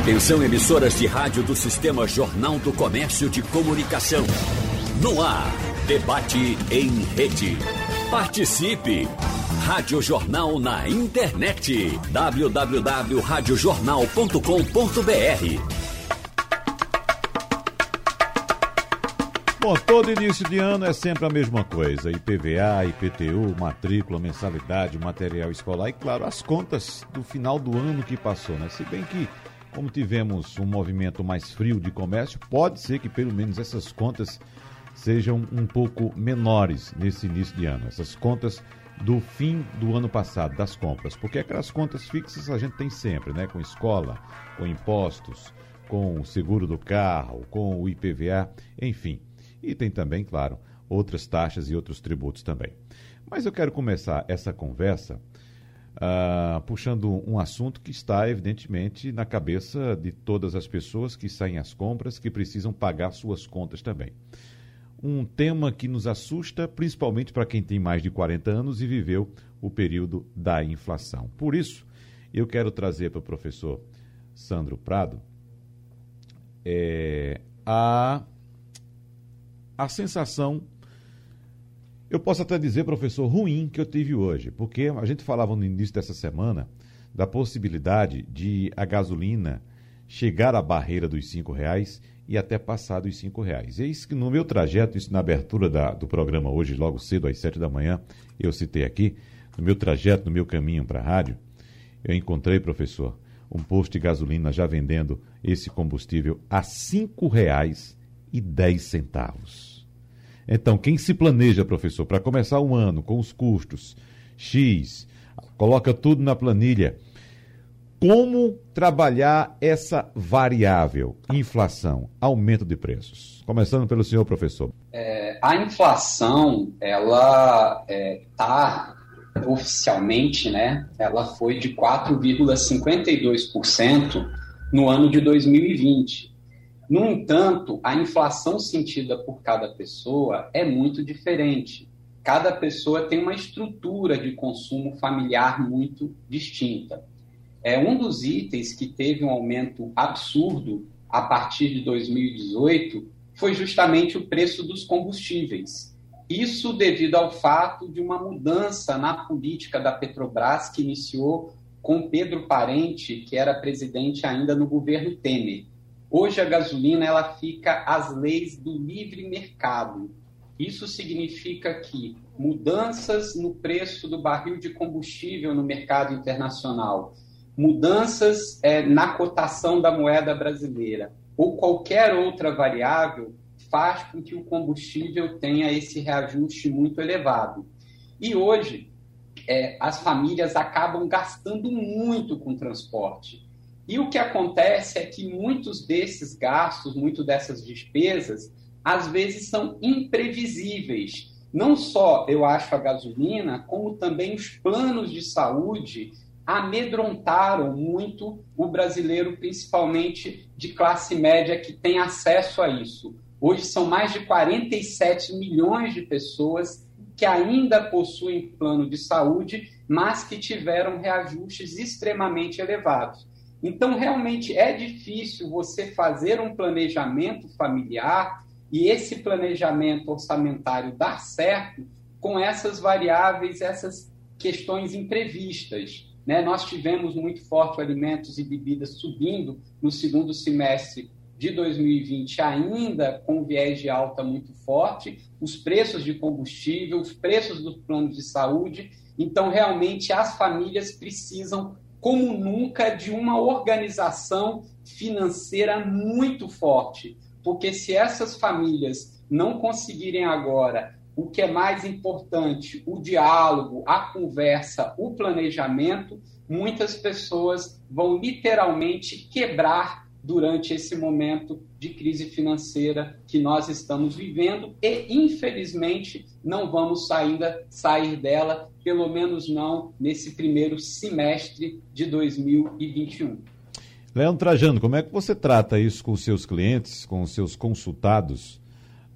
Atenção emissoras de rádio do Sistema Jornal do Comércio de Comunicação. No ar, debate em rede. Participe! Rádio Jornal na internet. www.radiojornal.com.br Bom, todo início de ano é sempre a mesma coisa. IPVA, IPTU, matrícula, mensalidade, material escolar e, claro, as contas do final do ano que passou, né? Se bem que, como tivemos um movimento mais frio de comércio, pode ser que pelo menos essas contas sejam um pouco menores nesse início de ano. Essas contas do fim do ano passado, das compras. Porque aquelas contas fixas a gente tem sempre, né? Com escola, com impostos, com o seguro do carro, com o IPVA, enfim. E tem também, claro, outras taxas e outros tributos também. Mas eu quero começar essa conversa uh, puxando um assunto que está, evidentemente, na cabeça de todas as pessoas que saem às compras, que precisam pagar suas contas também. Um tema que nos assusta, principalmente para quem tem mais de 40 anos e viveu o período da inflação. Por isso, eu quero trazer para o professor Sandro Prado é, a a sensação, eu posso até dizer, professor, ruim que eu tive hoje, porque a gente falava no início dessa semana da possibilidade de a gasolina chegar à barreira dos cinco reais e até passar dos cinco reais. Eis que no meu trajeto, isso na abertura da, do programa hoje, logo cedo às sete da manhã, eu citei aqui, no meu trajeto, no meu caminho para a rádio, eu encontrei, professor, um posto de gasolina já vendendo esse combustível a cinco reais e dez centavos. Então, quem se planeja, professor, para começar um ano com os custos X, coloca tudo na planilha. Como trabalhar essa variável, inflação, aumento de preços? Começando pelo senhor professor. É, a inflação, ela está é, oficialmente, né? Ela foi de 4,52% no ano de 2020. No entanto, a inflação sentida por cada pessoa é muito diferente. Cada pessoa tem uma estrutura de consumo familiar muito distinta. É um dos itens que teve um aumento absurdo a partir de 2018 foi justamente o preço dos combustíveis. Isso devido ao fato de uma mudança na política da Petrobras que iniciou com Pedro Parente, que era presidente ainda no governo Temer. Hoje a gasolina ela fica às leis do livre mercado. Isso significa que mudanças no preço do barril de combustível no mercado internacional, mudanças é, na cotação da moeda brasileira ou qualquer outra variável faz com que o combustível tenha esse reajuste muito elevado. E hoje é, as famílias acabam gastando muito com transporte. E o que acontece é que muitos desses gastos, muito dessas despesas, às vezes são imprevisíveis. Não só, eu acho, a gasolina, como também os planos de saúde amedrontaram muito o brasileiro, principalmente de classe média, que tem acesso a isso. Hoje são mais de 47 milhões de pessoas que ainda possuem plano de saúde, mas que tiveram reajustes extremamente elevados. Então, realmente é difícil você fazer um planejamento familiar e esse planejamento orçamentário dar certo com essas variáveis, essas questões imprevistas. Né? Nós tivemos muito forte alimentos e bebidas subindo no segundo semestre de 2020, ainda com viés de alta muito forte, os preços de combustível, os preços dos planos de saúde. Então, realmente, as famílias precisam como nunca de uma organização financeira muito forte. Porque se essas famílias não conseguirem agora o que é mais importante, o diálogo, a conversa, o planejamento, muitas pessoas vão literalmente quebrar durante esse momento de crise financeira que nós estamos vivendo e, infelizmente, não vamos ainda sair dela, pelo menos não nesse primeiro semestre de 2021. Leandro Trajano, como é que você trata isso com seus clientes, com seus consultados,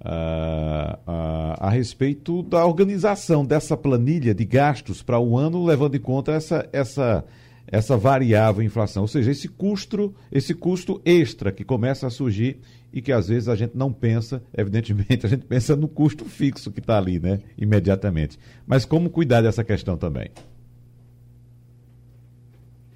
uh, uh, a respeito da organização dessa planilha de gastos para o ano, levando em conta essa, essa essa variável inflação, ou seja, esse custo, esse custo extra que começa a surgir e que às vezes a gente não pensa, evidentemente, a gente pensa no custo fixo que está ali, né, imediatamente. Mas como cuidar dessa questão também?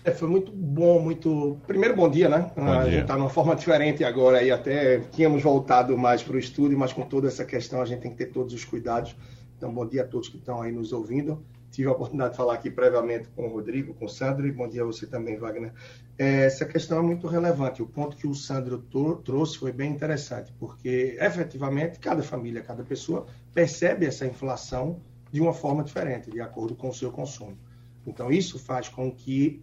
É, foi muito bom, muito. Primeiro, bom dia, né? Bom a dia. gente está numa forma diferente agora e até tínhamos voltado mais para o estúdio, mas com toda essa questão a gente tem que ter todos os cuidados. Então, bom dia a todos que estão aí nos ouvindo. Tive a oportunidade de falar aqui previamente com o Rodrigo, com o Sandro, e bom dia a você também, Wagner. É, essa questão é muito relevante. O ponto que o Sandro trouxe foi bem interessante, porque efetivamente cada família, cada pessoa percebe essa inflação de uma forma diferente, de acordo com o seu consumo. Então, isso faz com que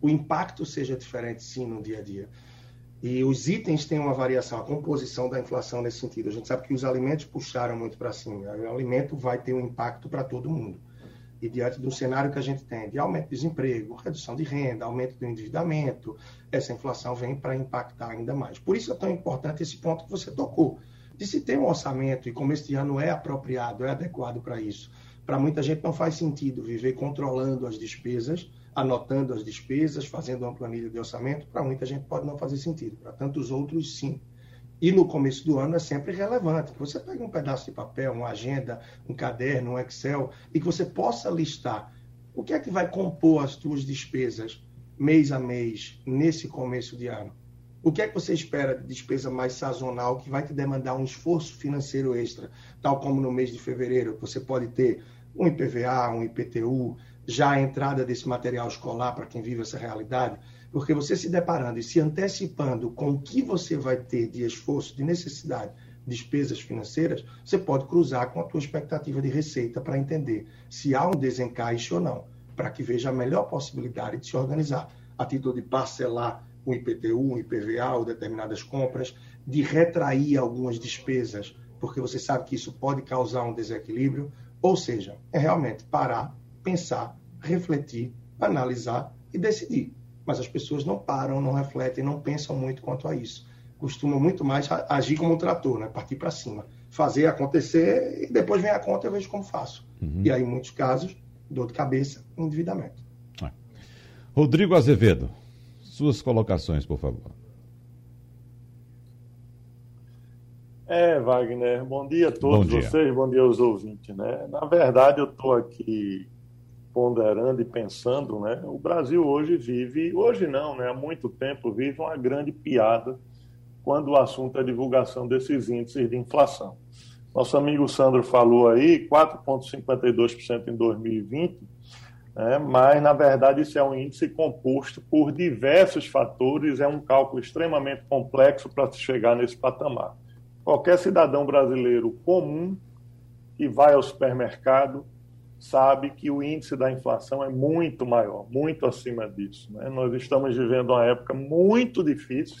o impacto seja diferente, sim, no dia a dia. E os itens têm uma variação, a composição da inflação nesse sentido. A gente sabe que os alimentos puxaram muito para cima. O alimento vai ter um impacto para todo mundo. E diante do cenário que a gente tem de aumento de desemprego, redução de renda, aumento do endividamento, essa inflação vem para impactar ainda mais. Por isso é tão importante esse ponto que você tocou, de se ter um orçamento, e como este ano é apropriado, é adequado para isso. Para muita gente não faz sentido viver controlando as despesas, anotando as despesas, fazendo uma planilha de orçamento, para muita gente pode não fazer sentido, para tantos outros sim. E no começo do ano é sempre relevante que você pegue um pedaço de papel, uma agenda, um caderno, um Excel, e que você possa listar o que é que vai compor as suas despesas mês a mês nesse começo de ano. O que é que você espera de despesa mais sazonal que vai te demandar um esforço financeiro extra, tal como no mês de fevereiro, você pode ter um IPVA, um IPTU, já a entrada desse material escolar para quem vive essa realidade, porque você se deparando e se antecipando com o que você vai ter de esforço, de necessidade, despesas financeiras, você pode cruzar com a tua expectativa de receita para entender se há um desencaixe ou não, para que veja a melhor possibilidade de se organizar a título de parcelar um IPTU, um IPVA ou determinadas compras, de retrair algumas despesas, porque você sabe que isso pode causar um desequilíbrio, ou seja, é realmente parar pensar, refletir, analisar e decidir. Mas as pessoas não param, não refletem, não pensam muito quanto a isso. Costumam muito mais agir como um trator, né? partir para cima, fazer acontecer e depois vem a conta e eu vejo como faço. Uhum. E aí, em muitos casos, dor de cabeça, endividamento. É. Rodrigo Azevedo, suas colocações, por favor. É, Wagner, bom dia a todos bom dia. vocês, bom dia aos ouvintes. Né? Na verdade, eu estou aqui ponderando e pensando, né, o Brasil hoje vive, hoje não, né, há muito tempo vive uma grande piada quando o assunto é a divulgação desses índices de inflação. Nosso amigo Sandro falou aí 4,52% em 2020, né, mas na verdade isso é um índice composto por diversos fatores, é um cálculo extremamente complexo para se chegar nesse patamar. Qualquer cidadão brasileiro comum que vai ao supermercado sabe que o índice da inflação é muito maior, muito acima disso. Né? Nós estamos vivendo uma época muito difícil,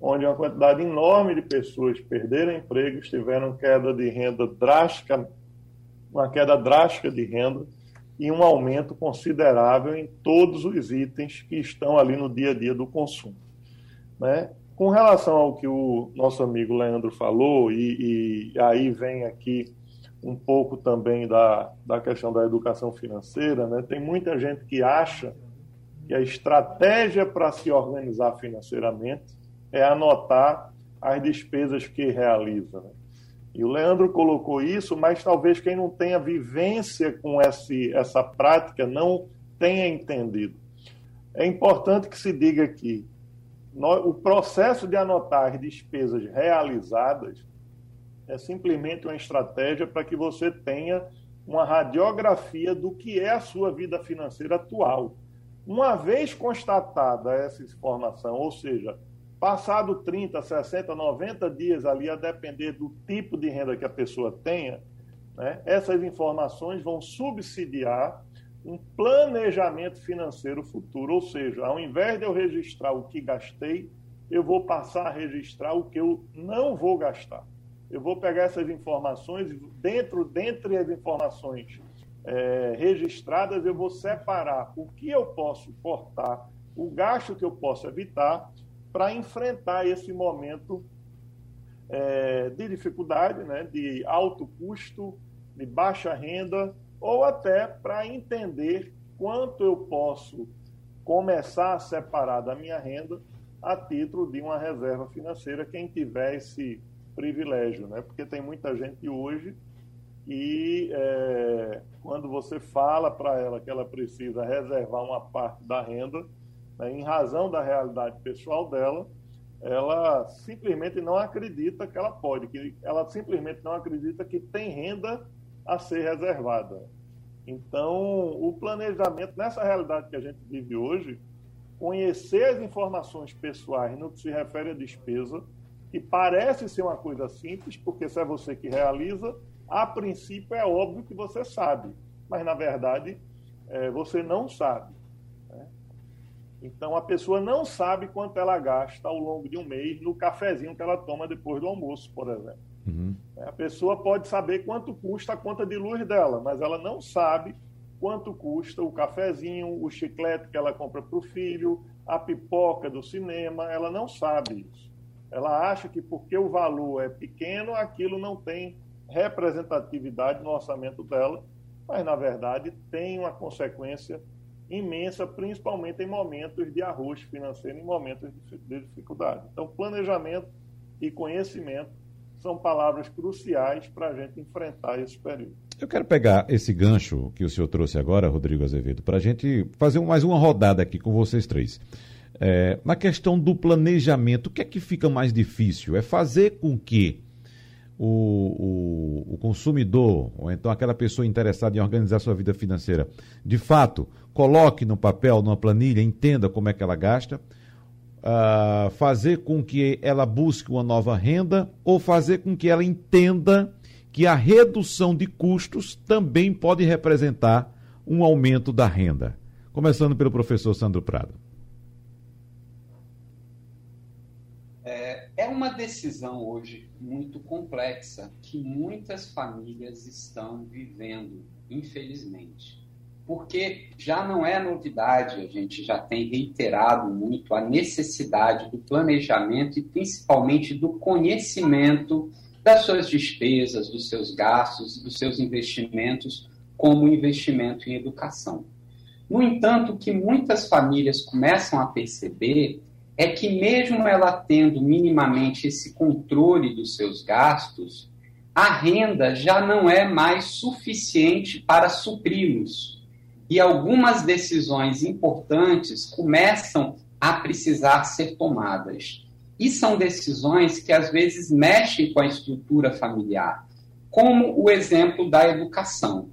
onde uma quantidade enorme de pessoas perderam empregos, tiveram queda de renda drástica, uma queda drástica de renda e um aumento considerável em todos os itens que estão ali no dia a dia do consumo. Né? Com relação ao que o nosso amigo Leandro falou, e, e aí vem aqui um pouco também da, da questão da educação financeira, né? tem muita gente que acha que a estratégia para se organizar financeiramente é anotar as despesas que realiza. Né? E o Leandro colocou isso, mas talvez quem não tenha vivência com esse, essa prática não tenha entendido. É importante que se diga que o processo de anotar as despesas realizadas é simplesmente uma estratégia para que você tenha uma radiografia do que é a sua vida financeira atual. Uma vez constatada essa informação, ou seja, passado 30, 60, 90 dias ali, a depender do tipo de renda que a pessoa tenha, né, essas informações vão subsidiar um planejamento financeiro futuro. Ou seja, ao invés de eu registrar o que gastei, eu vou passar a registrar o que eu não vou gastar eu vou pegar essas informações e dentro dentre as informações é, registradas eu vou separar o que eu posso cortar, o gasto que eu posso evitar para enfrentar esse momento é, de dificuldade, né, de alto custo, de baixa renda, ou até para entender quanto eu posso começar a separar da minha renda a título de uma reserva financeira, quem tiver esse privilégio, né? Porque tem muita gente hoje e é, quando você fala para ela que ela precisa reservar uma parte da renda, né, em razão da realidade pessoal dela, ela simplesmente não acredita que ela pode, que ela simplesmente não acredita que tem renda a ser reservada. Então, o planejamento, nessa realidade que a gente vive hoje, conhecer as informações pessoais no que se refere à despesa, que parece ser uma coisa simples, porque se é você que realiza, a princípio é óbvio que você sabe, mas na verdade é, você não sabe. Né? Então a pessoa não sabe quanto ela gasta ao longo de um mês no cafezinho que ela toma depois do almoço, por exemplo. Uhum. A pessoa pode saber quanto custa a conta de luz dela, mas ela não sabe quanto custa o cafezinho, o chiclete que ela compra para o filho, a pipoca do cinema, ela não sabe isso. Ela acha que porque o valor é pequeno, aquilo não tem representatividade no orçamento dela, mas na verdade tem uma consequência imensa, principalmente em momentos de arroz financeiro, em momentos de dificuldade. Então, planejamento e conhecimento são palavras cruciais para a gente enfrentar esse período. Eu quero pegar esse gancho que o senhor trouxe agora, Rodrigo Azevedo, para a gente fazer mais uma rodada aqui com vocês três. É, na questão do planejamento, o que é que fica mais difícil? É fazer com que o, o, o, consumidor, ou então aquela pessoa interessada em organizar sua vida financeira, de fato, coloque no papel, numa planilha, entenda como é que ela gasta, uh, fazer com que ela busque uma nova renda, ou fazer com que ela entenda que a redução de custos também pode representar um aumento da renda. Começando pelo professor Sandro Prado. É uma decisão hoje muito complexa que muitas famílias estão vivendo, infelizmente. Porque já não é novidade, a gente já tem reiterado muito a necessidade do planejamento e principalmente do conhecimento das suas despesas, dos seus gastos, dos seus investimentos, como investimento em educação. No entanto, o que muitas famílias começam a perceber é que, mesmo ela tendo minimamente esse controle dos seus gastos, a renda já não é mais suficiente para supri-los. E algumas decisões importantes começam a precisar ser tomadas. E são decisões que às vezes mexem com a estrutura familiar, como o exemplo da educação.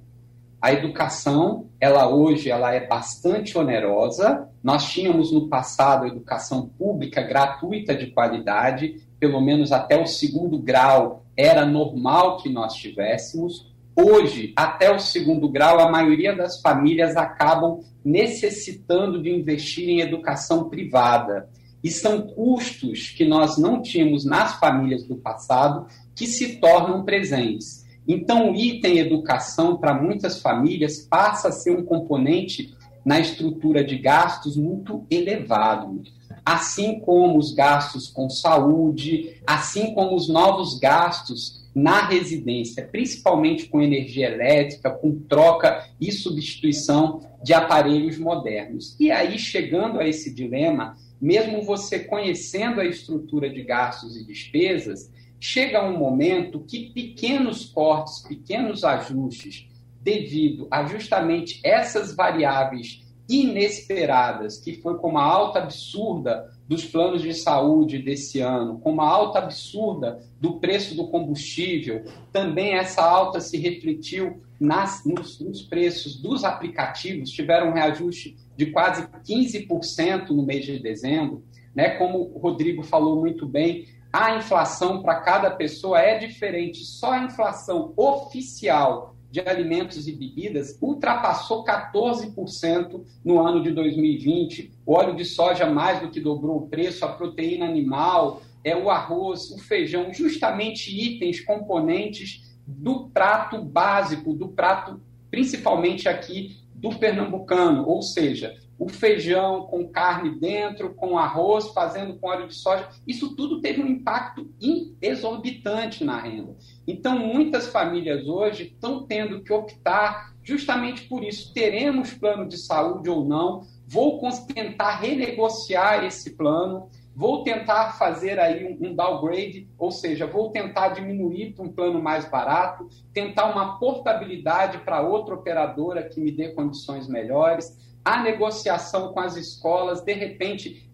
A educação, ela hoje ela é bastante onerosa. Nós tínhamos no passado educação pública gratuita de qualidade, pelo menos até o segundo grau era normal que nós tivéssemos. Hoje, até o segundo grau, a maioria das famílias acabam necessitando de investir em educação privada. E são custos que nós não tínhamos nas famílias do passado que se tornam presentes. Então, o item educação, para muitas famílias, passa a ser um componente na estrutura de gastos muito elevado. Assim como os gastos com saúde, assim como os novos gastos na residência, principalmente com energia elétrica, com troca e substituição de aparelhos modernos. E aí, chegando a esse dilema, mesmo você conhecendo a estrutura de gastos e despesas, chega um momento que pequenos cortes, pequenos ajustes, devido a justamente essas variáveis inesperadas, que foi como a alta absurda dos planos de saúde desse ano, como a alta absurda do preço do combustível, também essa alta se refletiu nas, nos, nos preços dos aplicativos, tiveram um reajuste de quase 15% no mês de dezembro. Né? Como o Rodrigo falou muito bem, a inflação para cada pessoa é diferente. Só a inflação oficial de alimentos e bebidas ultrapassou 14% no ano de 2020. O óleo de soja mais do que dobrou o preço, a proteína animal, é o arroz, o feijão, justamente itens, componentes do prato básico, do prato principalmente aqui do pernambucano, ou seja, o feijão com carne dentro, com arroz, fazendo com óleo de soja, isso tudo teve um impacto exorbitante na renda. Então, muitas famílias hoje estão tendo que optar justamente por isso. Teremos plano de saúde ou não? Vou tentar renegociar esse plano vou tentar fazer aí um, downgrade, ou seja, vou tentar diminuir para um plano mais barato, tentar uma portabilidade para outra operadora que me dê condições melhores, a negociação com as escolas, de repente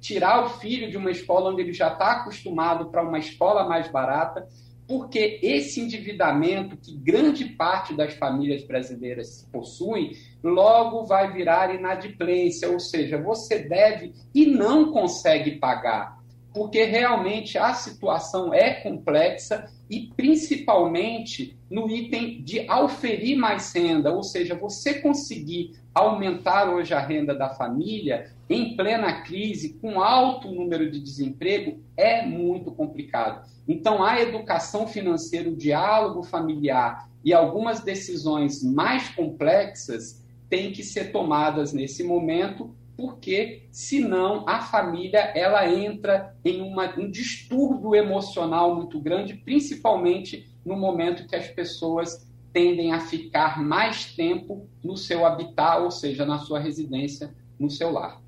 tirar o filho de uma escola onde ele já está acostumado para uma escola mais barata, porque esse endividamento que grande parte das famílias brasileiras possuem, logo vai virar inadimplência, ou seja, você deve e não consegue pagar, porque realmente a situação é complexa e principalmente no item de auferir mais renda, ou seja, você conseguir aumentar hoje a renda da família em plena crise, com alto número de desemprego, é muito complicado. Então, a educação financeira, o diálogo familiar e algumas decisões mais complexas têm que ser tomadas nesse momento, porque senão a família ela entra em uma, um distúrbio emocional muito grande, principalmente no momento que as pessoas tendem a ficar mais tempo no seu habitat, ou seja, na sua residência, no seu lar.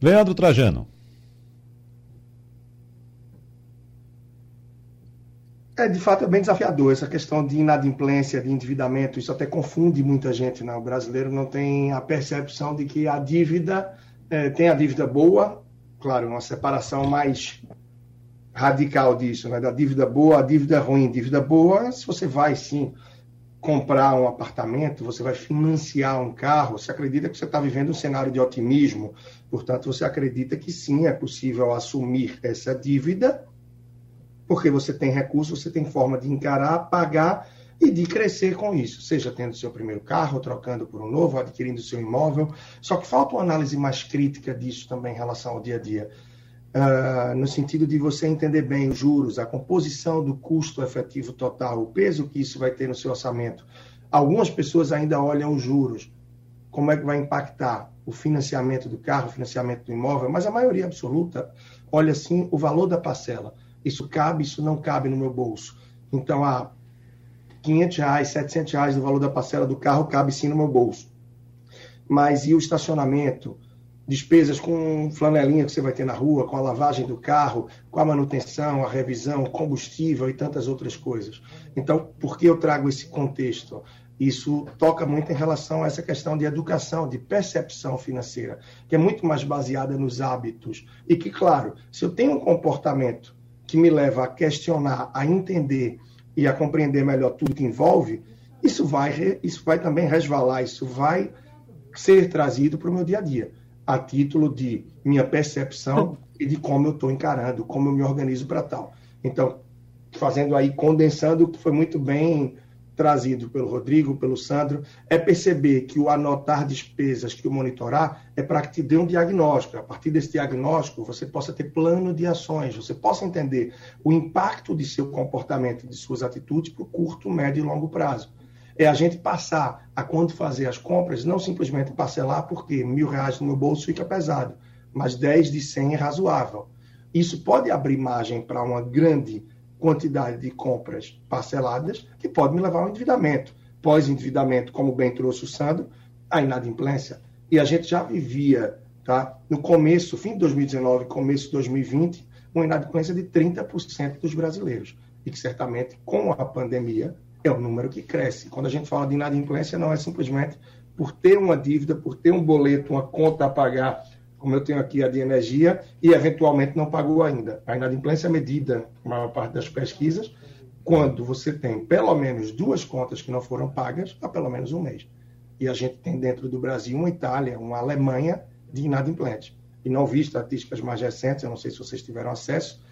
Leandro Trajano. É, de fato, é bem desafiador essa questão de inadimplência, de endividamento. Isso até confunde muita gente. Né? O brasileiro não tem a percepção de que a dívida é, tem a dívida boa, claro, uma separação mais radical disso, né? da dívida boa à dívida ruim. Dívida boa, se você vai sim comprar um apartamento, você vai financiar um carro, você acredita que você está vivendo um cenário de otimismo, portanto, você acredita que sim, é possível assumir essa dívida, porque você tem recursos, você tem forma de encarar, pagar e de crescer com isso, seja tendo seu primeiro carro, trocando por um novo, adquirindo seu imóvel. Só que falta uma análise mais crítica disso também em relação ao dia a dia uh, no sentido de você entender bem os juros, a composição do custo efetivo total, o peso que isso vai ter no seu orçamento. Algumas pessoas ainda olham os juros, como é que vai impactar o financiamento do carro, o financiamento do imóvel, mas a maioria absoluta olha sim o valor da parcela. Isso cabe, isso não cabe no meu bolso. Então, a 500 reais, 700 reais do valor da parcela do carro cabe sim no meu bolso. Mas e o estacionamento? despesas com flanelinha que você vai ter na rua, com a lavagem do carro, com a manutenção, a revisão, combustível e tantas outras coisas. Então, por que eu trago esse contexto? Isso toca muito em relação a essa questão de educação, de percepção financeira, que é muito mais baseada nos hábitos. E que, claro, se eu tenho um comportamento que me leva a questionar, a entender e a compreender melhor tudo que envolve, isso vai, isso vai também resvalar, isso vai ser trazido para o meu dia a dia a título de minha percepção e de como eu estou encarando, como eu me organizo para tal. Então, fazendo aí, condensando o que foi muito bem trazido pelo Rodrigo, pelo Sandro, é perceber que o anotar despesas, que o monitorar, é para que te dê um diagnóstico. A partir desse diagnóstico, você possa ter plano de ações, você possa entender o impacto de seu comportamento, de suas atitudes para o curto, médio e longo prazo é a gente passar a quando fazer as compras, não simplesmente parcelar, porque mil reais no meu bolso fica pesado, mas 10 de 100 é razoável. Isso pode abrir margem para uma grande quantidade de compras parceladas, que pode me levar ao endividamento. Pós-endividamento, como bem trouxe o Sandro, a inadimplência. E a gente já vivia, tá? no começo, fim de 2019, começo de 2020, uma inadimplência de 30% dos brasileiros. E que certamente, com a pandemia, é um número que cresce. Quando a gente fala de inadimplência, não é simplesmente por ter uma dívida, por ter um boleto, uma conta a pagar, como eu tenho aqui a de energia, e eventualmente não pagou ainda. A inadimplência é medida, na maior parte das pesquisas, quando você tem pelo menos duas contas que não foram pagas há pelo menos um mês. E a gente tem dentro do Brasil uma Itália, uma Alemanha de inadimplentes. E não vi estatísticas mais recentes, eu não sei se vocês tiveram acesso,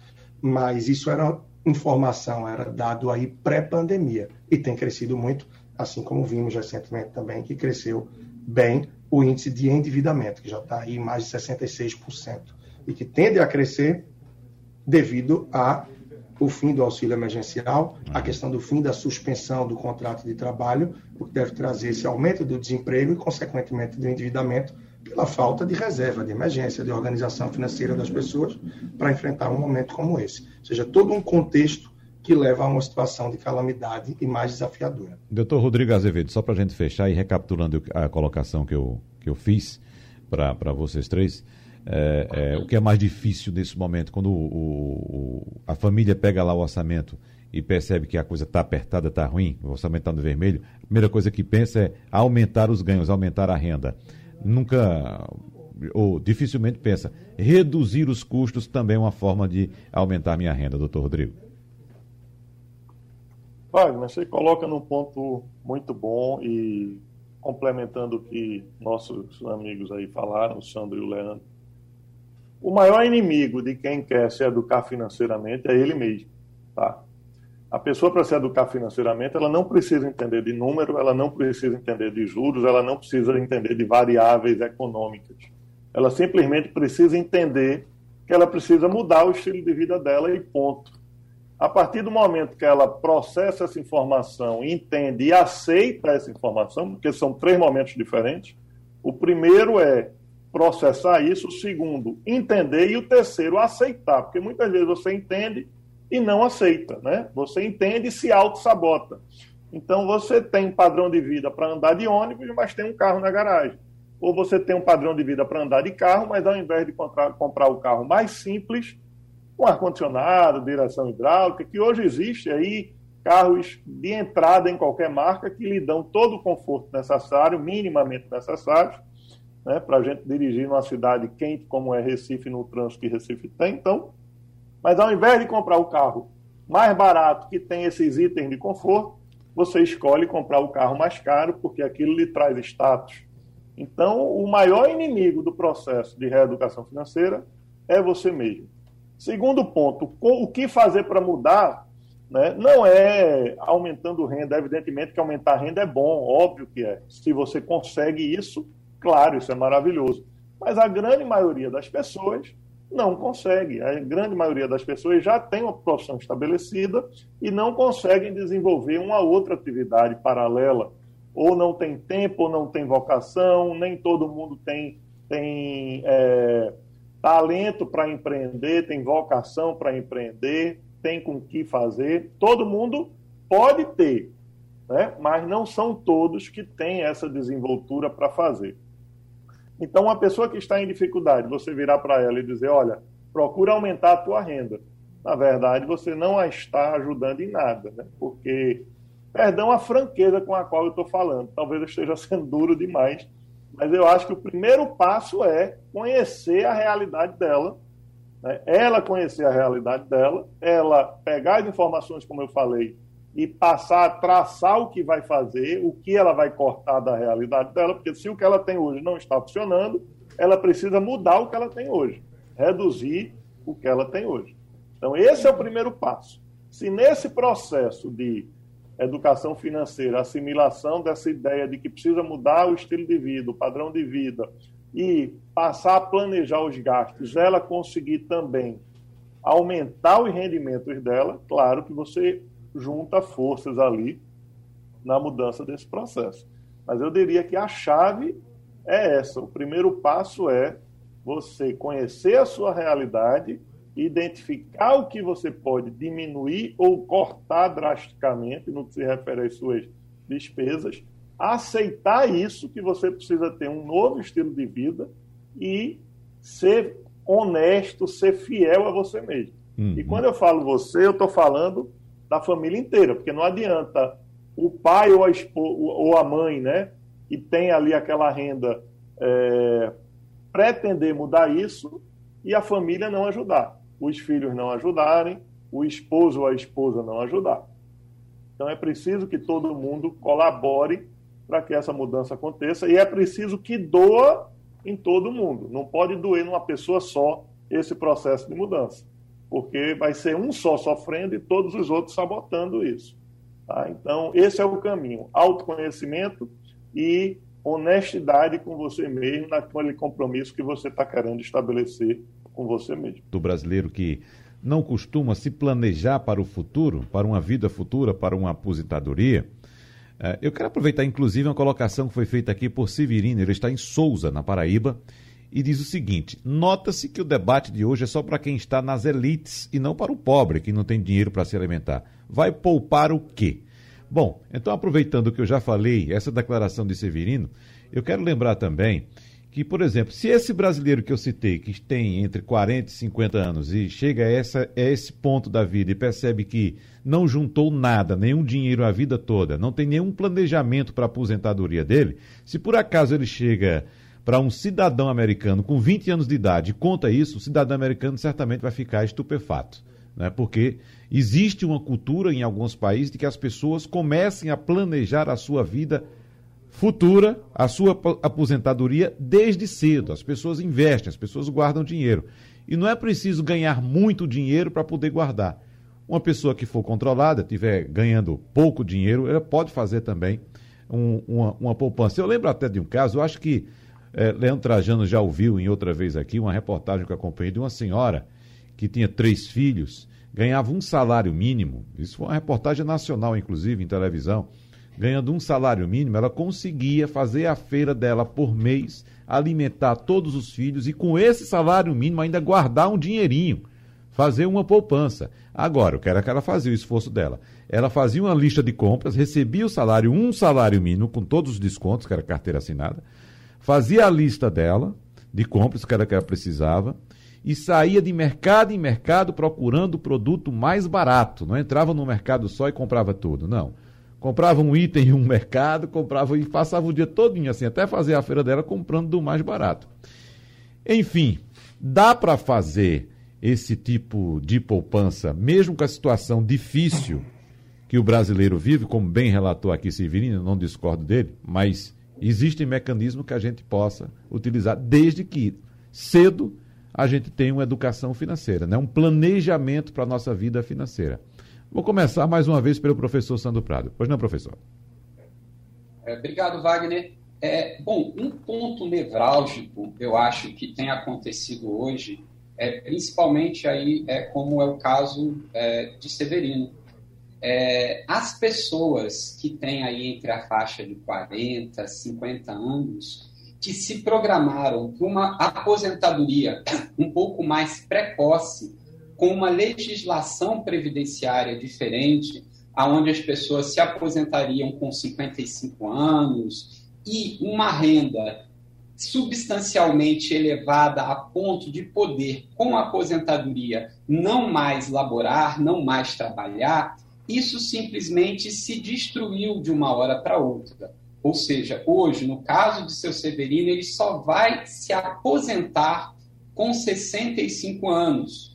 mas isso era informação era dado aí pré-pandemia e tem crescido muito, assim como vimos recentemente também que cresceu bem o índice de endividamento, que já está aí mais de 66%, e que tende a crescer devido a o fim do auxílio emergencial, a questão do fim da suspensão do contrato de trabalho, o que deve trazer esse aumento do desemprego e, consequentemente, do endividamento, pela falta de reserva, de emergência, de organização financeira das pessoas para enfrentar um momento como esse. Ou seja, todo um contexto que leva a uma situação de calamidade e mais desafiadora. Doutor Rodrigo Azevedo, só para a gente fechar e recapitulando a colocação que eu, que eu fiz para vocês três, é, é, o que é mais difícil nesse momento, quando o, o, a família pega lá o orçamento e percebe que a coisa está apertada, está ruim, o orçamento está no vermelho, a primeira coisa que pensa é aumentar os ganhos, aumentar a renda. Nunca, ou dificilmente pensa, reduzir os custos também é uma forma de aumentar minha renda, doutor Rodrigo. Wagner, você coloca num ponto muito bom e complementando o que nossos amigos aí falaram, o Sandro e o Leandro. O maior inimigo de quem quer se educar financeiramente é ele mesmo, tá? A pessoa para se educar financeiramente, ela não precisa entender de número, ela não precisa entender de juros, ela não precisa entender de variáveis econômicas. Ela simplesmente precisa entender que ela precisa mudar o estilo de vida dela e ponto. A partir do momento que ela processa essa informação, entende e aceita essa informação, porque são três momentos diferentes. O primeiro é processar isso, o segundo, entender e o terceiro, aceitar, porque muitas vezes você entende e não aceita, né? Você entende e se auto-sabota. Então você tem um padrão de vida para andar de ônibus, mas tem um carro na garagem. Ou você tem um padrão de vida para andar de carro, mas ao invés de comprar, comprar o carro mais simples, com ar-condicionado, direção hidráulica, que hoje existe aí carros de entrada em qualquer marca que lhe dão todo o conforto necessário, minimamente necessário, né, para a gente dirigir numa cidade quente como é Recife, no trânsito que Recife tem. Então, mas ao invés de comprar o carro mais barato que tem esses itens de conforto, você escolhe comprar o carro mais caro porque aquilo lhe traz status. Então, o maior inimigo do processo de reeducação financeira é você mesmo. Segundo ponto, o que fazer para mudar né, não é aumentando renda. Evidentemente que aumentar renda é bom, óbvio que é. Se você consegue isso, claro, isso é maravilhoso. Mas a grande maioria das pessoas não consegue. A grande maioria das pessoas já tem uma profissão estabelecida e não conseguem desenvolver uma outra atividade paralela. Ou não tem tempo, ou não tem vocação, nem todo mundo tem, tem é, talento para empreender, tem vocação para empreender, tem com que fazer. Todo mundo pode ter, né? mas não são todos que têm essa desenvoltura para fazer. Então, uma pessoa que está em dificuldade, você virar para ela e dizer: olha, procura aumentar a tua renda. Na verdade, você não a está ajudando em nada, né? porque, perdão a franqueza com a qual eu estou falando, talvez eu esteja sendo duro demais, mas eu acho que o primeiro passo é conhecer a realidade dela, né? ela conhecer a realidade dela, ela pegar as informações, como eu falei, e passar a traçar o que vai fazer, o que ela vai cortar da realidade dela, porque se o que ela tem hoje não está funcionando, ela precisa mudar o que ela tem hoje, reduzir o que ela tem hoje. Então, esse é o primeiro passo. Se nesse processo de educação financeira, assimilação dessa ideia de que precisa mudar o estilo de vida, o padrão de vida e passar a planejar os gastos, ela conseguir também aumentar os rendimentos dela, claro que você junta forças ali na mudança desse processo. Mas eu diria que a chave é essa. O primeiro passo é você conhecer a sua realidade identificar o que você pode diminuir ou cortar drasticamente no que se refere às suas despesas, aceitar isso, que você precisa ter um novo estilo de vida e ser honesto, ser fiel a você mesmo. Uhum. E quando eu falo você, eu estou falando da família inteira, porque não adianta o pai ou a, ou a mãe, né, que tem ali aquela renda, é, pretender mudar isso e a família não ajudar os filhos não ajudarem, o esposo ou a esposa não ajudar. Então é preciso que todo mundo colabore para que essa mudança aconteça e é preciso que doa em todo mundo. Não pode doer numa pessoa só esse processo de mudança, porque vai ser um só sofrendo e todos os outros sabotando isso. Tá? Então, esse é o caminho: autoconhecimento e honestidade com você mesmo naquele compromisso que você está querendo estabelecer com você mesmo. Do brasileiro que não costuma se planejar para o futuro, para uma vida futura, para uma aposentadoria. É, eu quero aproveitar, inclusive, uma colocação que foi feita aqui por Severino. Ele está em Souza, na Paraíba, e diz o seguinte: nota-se que o debate de hoje é só para quem está nas elites e não para o pobre que não tem dinheiro para se alimentar. Vai poupar o quê? Bom, então aproveitando o que eu já falei, essa declaração de Severino, eu quero lembrar também que, por exemplo, se esse brasileiro que eu citei, que tem entre 40 e 50 anos e chega a, essa, a esse ponto da vida e percebe que não juntou nada, nenhum dinheiro a vida toda, não tem nenhum planejamento para a aposentadoria dele, se por acaso ele chega para um cidadão americano com 20 anos de idade e conta isso, o cidadão americano certamente vai ficar estupefato. Né? Porque existe uma cultura em alguns países de que as pessoas comecem a planejar a sua vida futura, a sua aposentadoria desde cedo. As pessoas investem, as pessoas guardam dinheiro. E não é preciso ganhar muito dinheiro para poder guardar. Uma pessoa que for controlada, estiver ganhando pouco dinheiro, ela pode fazer também um, uma, uma poupança. Eu lembro até de um caso, eu acho que é, Leandro Trajano já ouviu em outra vez aqui uma reportagem que eu acompanhei de uma senhora que tinha três filhos, ganhava um salário mínimo. Isso foi uma reportagem nacional, inclusive, em televisão. Ganhando um salário mínimo, ela conseguia fazer a feira dela por mês, alimentar todos os filhos e, com esse salário mínimo, ainda guardar um dinheirinho, fazer uma poupança. Agora, o que era que ela fazia, o esforço dela? Ela fazia uma lista de compras, recebia o salário, um salário mínimo, com todos os descontos, que era carteira assinada, fazia a lista dela, de compras que era que ela precisava, e saía de mercado em mercado procurando o produto mais barato. Não entrava no mercado só e comprava tudo, não. Comprava um item em um mercado, comprava e passava o dia todinho assim, até fazer a feira dela comprando do mais barato. Enfim, dá para fazer esse tipo de poupança, mesmo com a situação difícil que o brasileiro vive, como bem relatou aqui Severino, não discordo dele, mas Existem mecanismos que a gente possa utilizar, desde que cedo a gente tenha uma educação financeira, né? um planejamento para a nossa vida financeira. Vou começar mais uma vez pelo professor Sandro Prado. Pois não, professor? É, obrigado, Wagner. É, bom, um ponto nevrálgico, eu acho que tem acontecido hoje, é, principalmente aí, é, como é o caso é, de Severino. É, as pessoas que têm aí entre a faixa de 40, 50 anos, que se programaram para uma aposentadoria um pouco mais precoce, com uma legislação previdenciária diferente, aonde as pessoas se aposentariam com 55 anos e uma renda substancialmente elevada a ponto de poder, com a aposentadoria, não mais laborar, não mais trabalhar, isso simplesmente se destruiu de uma hora para outra. Ou seja, hoje, no caso de seu Severino, ele só vai se aposentar com 65 anos.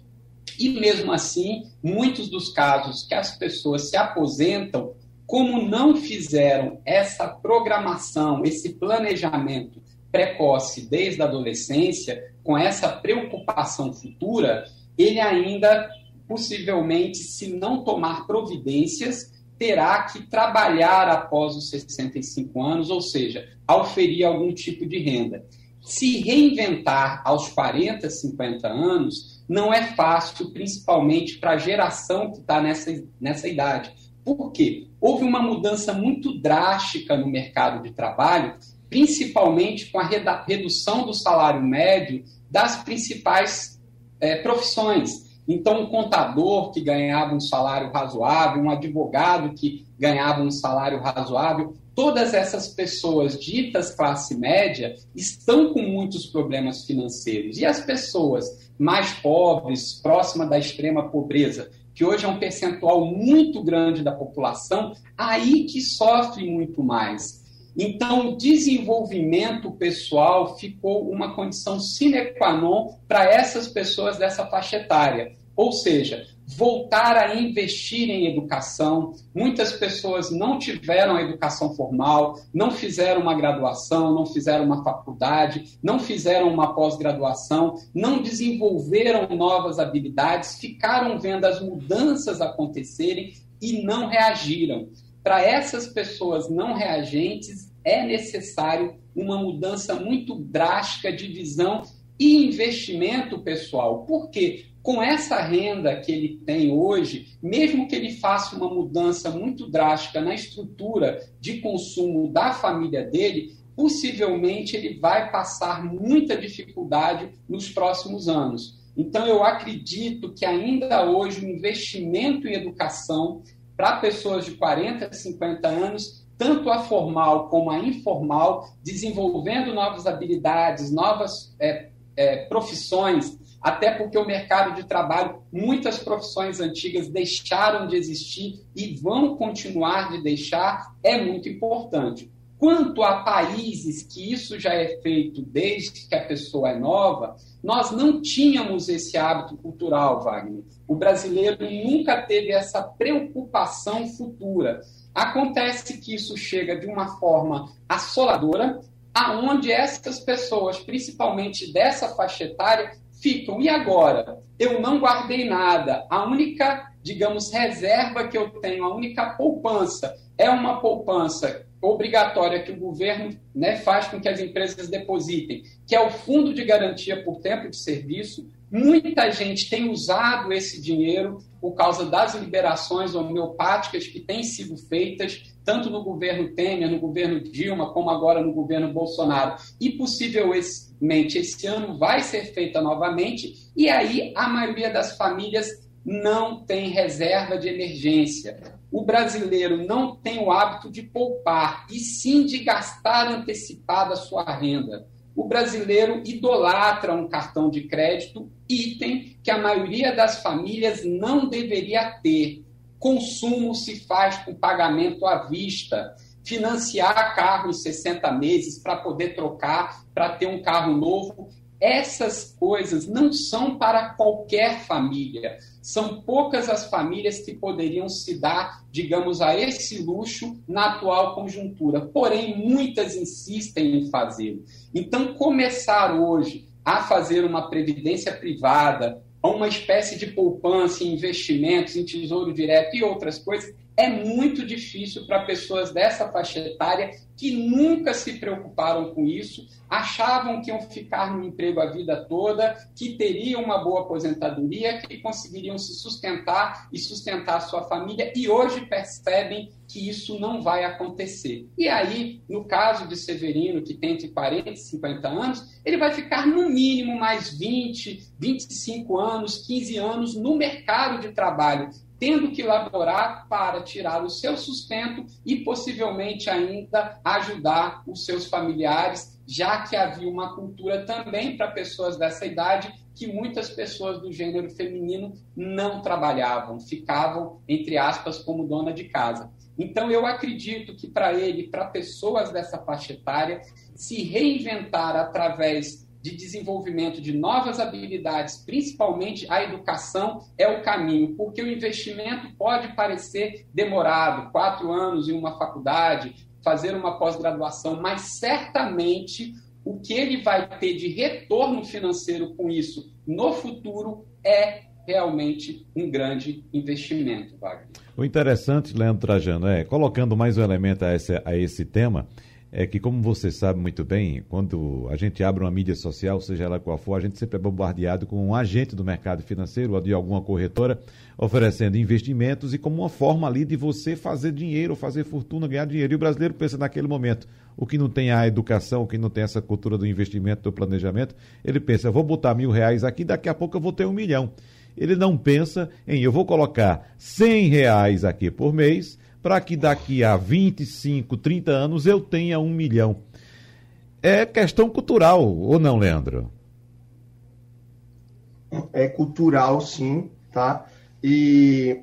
E mesmo assim, muitos dos casos que as pessoas se aposentam, como não fizeram essa programação, esse planejamento precoce desde a adolescência, com essa preocupação futura, ele ainda possivelmente, se não tomar providências, terá que trabalhar após os 65 anos, ou seja, auferir algum tipo de renda. Se reinventar aos 40, 50 anos não é fácil, principalmente para a geração que está nessa, nessa idade. Por quê? Houve uma mudança muito drástica no mercado de trabalho, principalmente com a redução do salário médio das principais é, profissões. Então, um contador que ganhava um salário razoável, um advogado que ganhava um salário razoável, todas essas pessoas ditas classe média estão com muitos problemas financeiros. E as pessoas mais pobres, próximas da extrema pobreza, que hoje é um percentual muito grande da população, aí que sofre muito mais. Então, o desenvolvimento pessoal ficou uma condição sine qua non para essas pessoas dessa faixa etária. Ou seja, voltar a investir em educação. Muitas pessoas não tiveram educação formal, não fizeram uma graduação, não fizeram uma faculdade, não fizeram uma pós-graduação, não desenvolveram novas habilidades, ficaram vendo as mudanças acontecerem e não reagiram. Para essas pessoas não reagentes, é necessário uma mudança muito drástica de visão e investimento pessoal. Por quê? Com essa renda que ele tem hoje, mesmo que ele faça uma mudança muito drástica na estrutura de consumo da família dele, possivelmente ele vai passar muita dificuldade nos próximos anos. Então, eu acredito que ainda hoje o investimento em educação para pessoas de 40, 50 anos, tanto a formal como a informal, desenvolvendo novas habilidades, novas é, é, profissões, até porque o mercado de trabalho, muitas profissões antigas deixaram de existir e vão continuar de deixar, é muito importante. Quanto a países que isso já é feito desde que a pessoa é nova, nós não tínhamos esse hábito cultural, Wagner. O brasileiro nunca teve essa preocupação futura. Acontece que isso chega de uma forma assoladora, aonde essas pessoas, principalmente dessa faixa etária, ficam. E agora? Eu não guardei nada. A única, digamos, reserva que eu tenho, a única poupança é uma poupança obrigatória que o governo né, faz com que as empresas depositem, que é o Fundo de Garantia por Tempo de Serviço. Muita gente tem usado esse dinheiro por causa das liberações homeopáticas que têm sido feitas, tanto no governo Temer, no governo Dilma, como agora no governo Bolsonaro. E possivelmente esse ano vai ser feita novamente, e aí a maioria das famílias não tem reserva de emergência o brasileiro não tem o hábito de poupar, e sim de gastar antecipada a sua renda. O brasileiro idolatra um cartão de crédito, item que a maioria das famílias não deveria ter. Consumo se faz com pagamento à vista. Financiar carro em 60 meses para poder trocar, para ter um carro novo, essas coisas não são para qualquer família. São poucas as famílias que poderiam se dar, digamos, a esse luxo na atual conjuntura. Porém, muitas insistem em fazê-lo. Então, começar hoje a fazer uma previdência privada, uma espécie de poupança investimentos, em tesouro direto e outras coisas, é muito difícil para pessoas dessa faixa etária que nunca se preocuparam com isso, achavam que iam ficar no emprego a vida toda, que teriam uma boa aposentadoria, que conseguiriam se sustentar e sustentar sua família, e hoje percebem que isso não vai acontecer. E aí, no caso de Severino, que tem entre 40 e 50 anos, ele vai ficar no mínimo mais 20, 25 anos, 15 anos no mercado de trabalho, tendo que laborar para tirar o seu sustento e possivelmente ainda ajudar os seus familiares, já que havia uma cultura também para pessoas dessa idade que muitas pessoas do gênero feminino não trabalhavam, ficavam, entre aspas, como dona de casa. Então, eu acredito que para ele, para pessoas dessa faixa etária, se reinventar através de desenvolvimento de novas habilidades, principalmente a educação, é o caminho, porque o investimento pode parecer demorado quatro anos em uma faculdade, fazer uma pós-graduação, mas certamente o que ele vai ter de retorno financeiro com isso no futuro é realmente um grande investimento, Wagner. O interessante, Leandro Trajano, é, colocando mais um elemento a esse, a esse tema, é que, como você sabe muito bem, quando a gente abre uma mídia social, seja ela qual for, a gente sempre é bombardeado com um agente do mercado financeiro ou de alguma corretora oferecendo investimentos e como uma forma ali de você fazer dinheiro, fazer fortuna, ganhar dinheiro. E o brasileiro pensa naquele momento, o que não tem a educação, o que não tem essa cultura do investimento, do planejamento, ele pensa, vou botar mil reais aqui, daqui a pouco eu vou ter um milhão. Ele não pensa em, eu vou colocar cem reais aqui por mês para que daqui a 25, 30 anos eu tenha um milhão. É questão cultural, ou não, Leandro? É cultural, sim, tá? E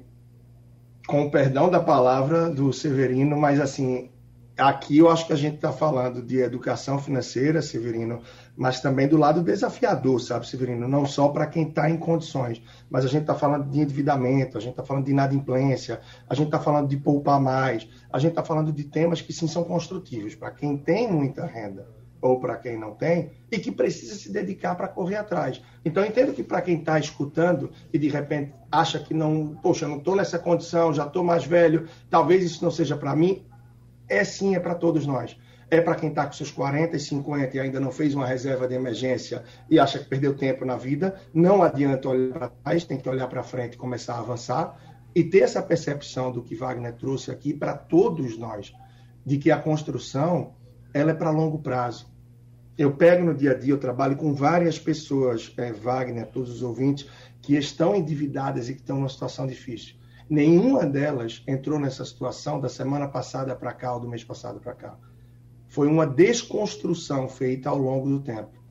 com o perdão da palavra do Severino, mas assim, aqui eu acho que a gente está falando de educação financeira, Severino, mas também do lado desafiador, sabe, Severino? Não só para quem está em condições, mas a gente está falando de endividamento, a gente está falando de inadimplência, a gente está falando de poupar mais, a gente está falando de temas que sim são construtivos para quem tem muita renda ou para quem não tem e que precisa se dedicar para correr atrás. Então, entendo que para quem está escutando e de repente acha que não, poxa, não estou nessa condição, já estou mais velho, talvez isso não seja para mim, é sim, é para todos nós é para quem está com seus 40 e 50 e ainda não fez uma reserva de emergência e acha que perdeu tempo na vida. Não adianta olhar para trás, tem que olhar para frente e começar a avançar e ter essa percepção do que Wagner trouxe aqui para todos nós, de que a construção ela é para longo prazo. Eu pego no dia a dia, eu trabalho com várias pessoas, é, Wagner, todos os ouvintes, que estão endividadas e que estão numa situação difícil. Nenhuma delas entrou nessa situação da semana passada para cá ou do mês passado para cá. Foi uma desconstrução feita ao longo do tempo.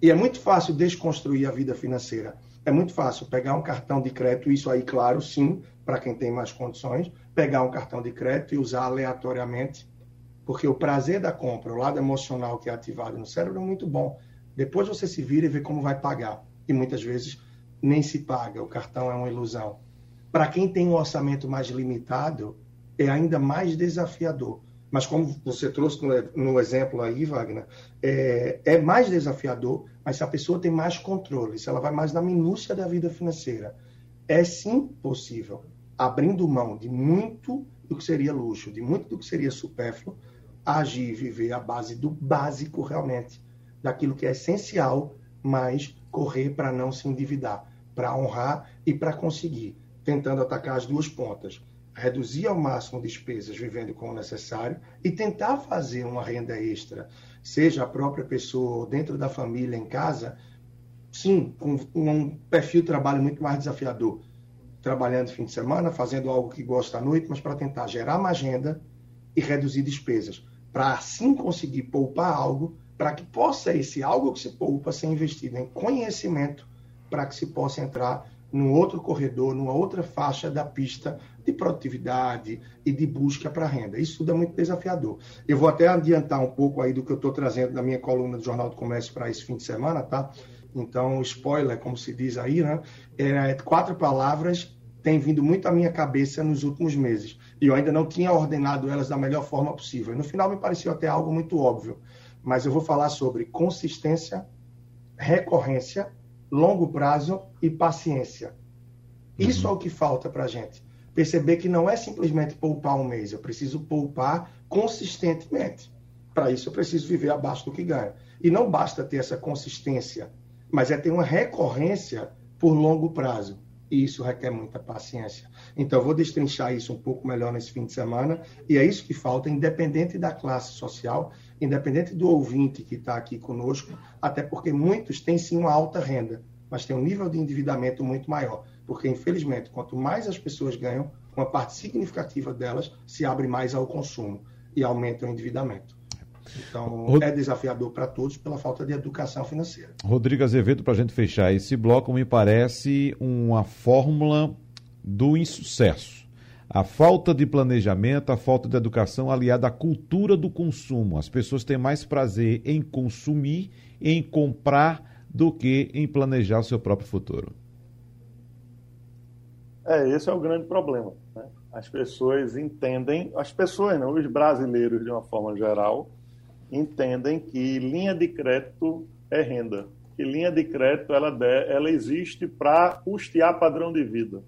E é muito fácil desconstruir a vida financeira. É muito fácil pegar um cartão de crédito, isso aí, claro, sim, para quem tem mais condições, pegar um cartão de crédito e usar aleatoriamente, porque o prazer da compra, o lado emocional que é ativado no cérebro é muito bom. Depois você se vira e vê como vai pagar. E muitas vezes nem se paga, o cartão é uma ilusão. Para quem tem um orçamento mais limitado, é ainda mais desafiador. Mas como você trouxe no, exemplo aí, Wagner, é, é, mais desafiador, mas se a pessoa tem mais controle, se ela vai mais na minúcia da vida financeira, é sim possível, abrindo mão de muito do que seria luxo, de muito do que seria supérfluo, agir e viver à base do básico realmente, daquilo que é essencial, mas correr para não se endividar, para honrar e para conseguir, tentando atacar as duas pontas reduzir ao máximo despesas vivendo com o necessário e tentar fazer uma renda extra, seja a própria pessoa dentro da família, em casa, sim, com um perfil de trabalho muito mais desafiador. Trabalhando fim de semana, fazendo algo que gosta à noite, mas para tentar gerar uma agenda e reduzir despesas, para assim conseguir poupar algo, para que possa esse algo que se poupa ser investido em conhecimento, para que se possa entrar num outro corredor, numa outra faixa da pista de produtividade e de busca para renda. Isso tudo é muito desafiador. Eu vou até adiantar um pouco aí do que eu estou trazendo na minha coluna do Jornal do Comércio para esse fim de semana, tá? Então, spoiler, como se diz aí, né? É, quatro palavras têm vindo muito à minha cabeça nos últimos meses. E eu ainda não tinha ordenado elas da melhor forma possível. E no final me pareceu até algo muito óbvio. Mas eu vou falar sobre consistência, recorrência longo prazo e paciência. Isso uhum. é o que falta para a gente. Perceber que não é simplesmente poupar um mês, eu preciso poupar consistentemente. Para isso, eu preciso viver abaixo do que ganho. E não basta ter essa consistência, mas é ter uma recorrência por longo prazo. E isso requer muita paciência. Então, vou destrinchar isso um pouco melhor nesse fim de semana. E é isso que falta, independente da classe social, independente do ouvinte que está aqui conosco, até porque muitos têm sim uma alta renda, mas têm um nível de endividamento muito maior. Porque, infelizmente, quanto mais as pessoas ganham, uma parte significativa delas se abre mais ao consumo e aumenta o endividamento. Então, Rod... é desafiador para todos pela falta de educação financeira. Rodrigo Azevedo, para a gente fechar esse bloco, me parece uma fórmula do insucesso a falta de planejamento, a falta de educação aliada à cultura do consumo. As pessoas têm mais prazer em consumir, em comprar, do que em planejar o seu próprio futuro. É, esse é o grande problema. Né? As pessoas entendem, as pessoas não, os brasileiros de uma forma geral, entendem que linha de crédito é renda. Que linha de crédito ela, ela existe para custear padrão de vida.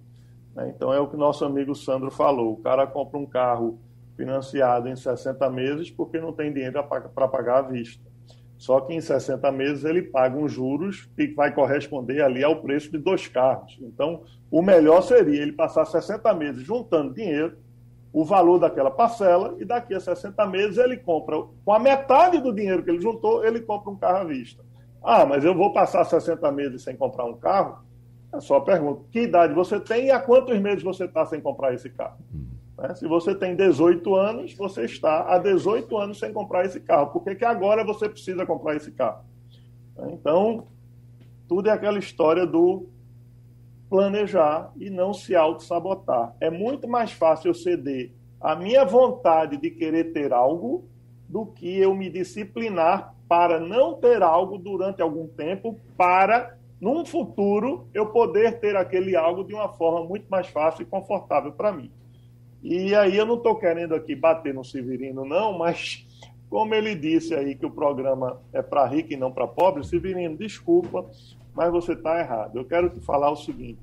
Né? Então é o que nosso amigo Sandro falou: o cara compra um carro financiado em 60 meses porque não tem dinheiro para pagar à vista. Só que em 60 meses ele paga uns juros que vai corresponder ali ao preço de dois carros. Então, o melhor seria ele passar 60 meses juntando dinheiro, o valor daquela parcela, e daqui a 60 meses ele compra, com a metade do dinheiro que ele juntou, ele compra um carro à vista. Ah, mas eu vou passar 60 meses sem comprar um carro? É só pergunta: que idade você tem e há quantos meses você está sem comprar esse carro? Né? Se você tem 18 anos, você está há 18 anos sem comprar esse carro. Por que, que agora você precisa comprar esse carro? Então, tudo é aquela história do planejar e não se auto-sabotar. É muito mais fácil eu ceder a minha vontade de querer ter algo do que eu me disciplinar para não ter algo durante algum tempo para num futuro, eu poder ter aquele algo de uma forma muito mais fácil e confortável para mim. E aí eu não estou querendo aqui bater no Severino, não, mas como ele disse aí que o programa é para rico e não para pobre, Severino, desculpa, mas você está errado. Eu quero te falar o seguinte: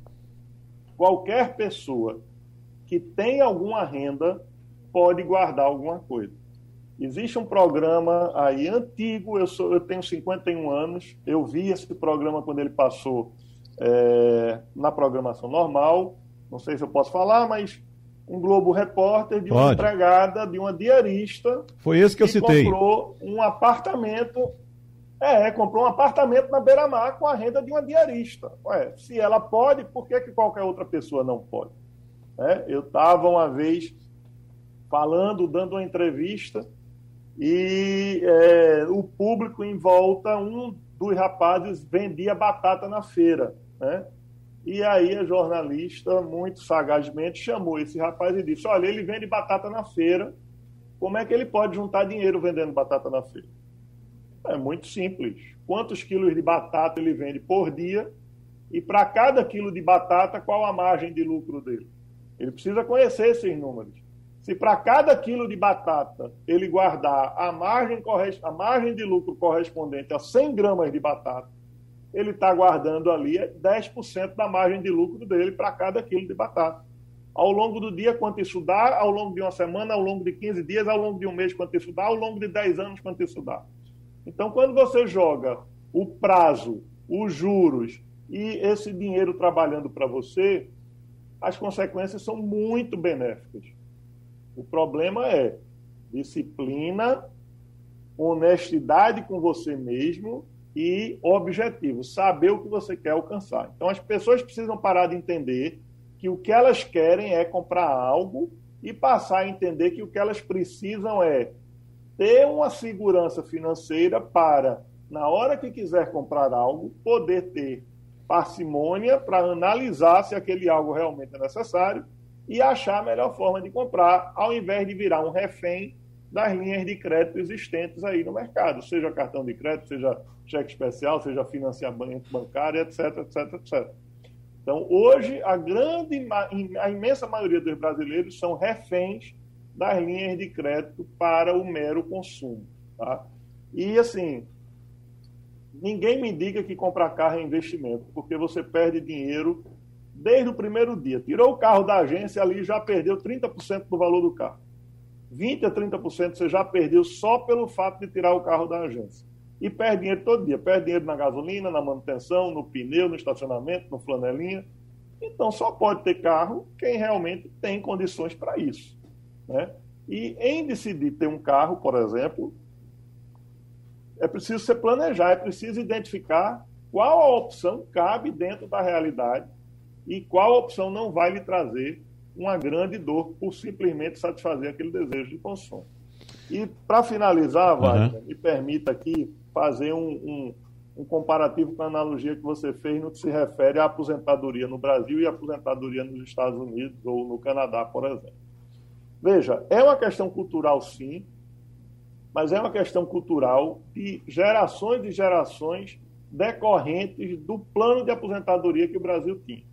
qualquer pessoa que tem alguma renda pode guardar alguma coisa. Existe um programa aí antigo, eu, sou, eu tenho 51 anos, eu vi esse programa quando ele passou é, na programação normal, não sei se eu posso falar, mas um Globo Repórter de uma empregada, de uma diarista. Foi esse que eu citei. comprou um apartamento. É, comprou um apartamento na beira-mar com a renda de uma diarista. Ué, se ela pode, por que, que qualquer outra pessoa não pode? É, eu estava uma vez falando, dando uma entrevista, e é, o público em volta, um dos rapazes vendia batata na feira. Né? E aí a jornalista, muito sagazmente, chamou esse rapaz e disse: Olha, ele vende batata na feira, como é que ele pode juntar dinheiro vendendo batata na feira? É muito simples. Quantos quilos de batata ele vende por dia? E para cada quilo de batata, qual a margem de lucro dele? Ele precisa conhecer esses números. Se para cada quilo de batata ele guardar a margem, a margem de lucro correspondente a 100 gramas de batata, ele está guardando ali 10% da margem de lucro dele para cada quilo de batata. Ao longo do dia, quanto isso dá, ao longo de uma semana, ao longo de 15 dias, ao longo de um mês, quanto isso dá, ao longo de 10 anos, quanto isso dá. Então, quando você joga o prazo, os juros e esse dinheiro trabalhando para você, as consequências são muito benéficas. O problema é disciplina, honestidade com você mesmo e objetivo, saber o que você quer alcançar. Então as pessoas precisam parar de entender que o que elas querem é comprar algo e passar a entender que o que elas precisam é ter uma segurança financeira para, na hora que quiser comprar algo, poder ter parcimônia para analisar se aquele algo realmente é necessário e achar a melhor forma de comprar, ao invés de virar um refém das linhas de crédito existentes aí no mercado, seja cartão de crédito, seja cheque especial, seja financiamento bancário, etc, etc, etc. Então, hoje, a grande, a imensa maioria dos brasileiros são reféns das linhas de crédito para o mero consumo. Tá? E, assim, ninguém me diga que comprar carro é investimento, porque você perde dinheiro desde o primeiro dia. Tirou o carro da agência ali já perdeu 30% do valor do carro. 20% a 30% você já perdeu só pelo fato de tirar o carro da agência. E perde dinheiro todo dia. Perde dinheiro na gasolina, na manutenção, no pneu, no estacionamento, no flanelinha. Então só pode ter carro quem realmente tem condições para isso. Né? E em decidir ter um carro, por exemplo, é preciso se planejar, é preciso identificar qual a opção cabe dentro da realidade e qual opção não vai lhe trazer uma grande dor por simplesmente satisfazer aquele desejo de consumo. E para finalizar, Wagner, uhum. me permita aqui fazer um, um, um, comparativo com a analogia que você fez no que se refere à aposentadoria no Brasil e à aposentadoria nos Estados Unidos ou no Canadá, por exemplo. Veja, é uma questão cultural, sim, mas é uma questão cultural de gerações e gerações decorrentes do plano de aposentadoria que o Brasil tinha.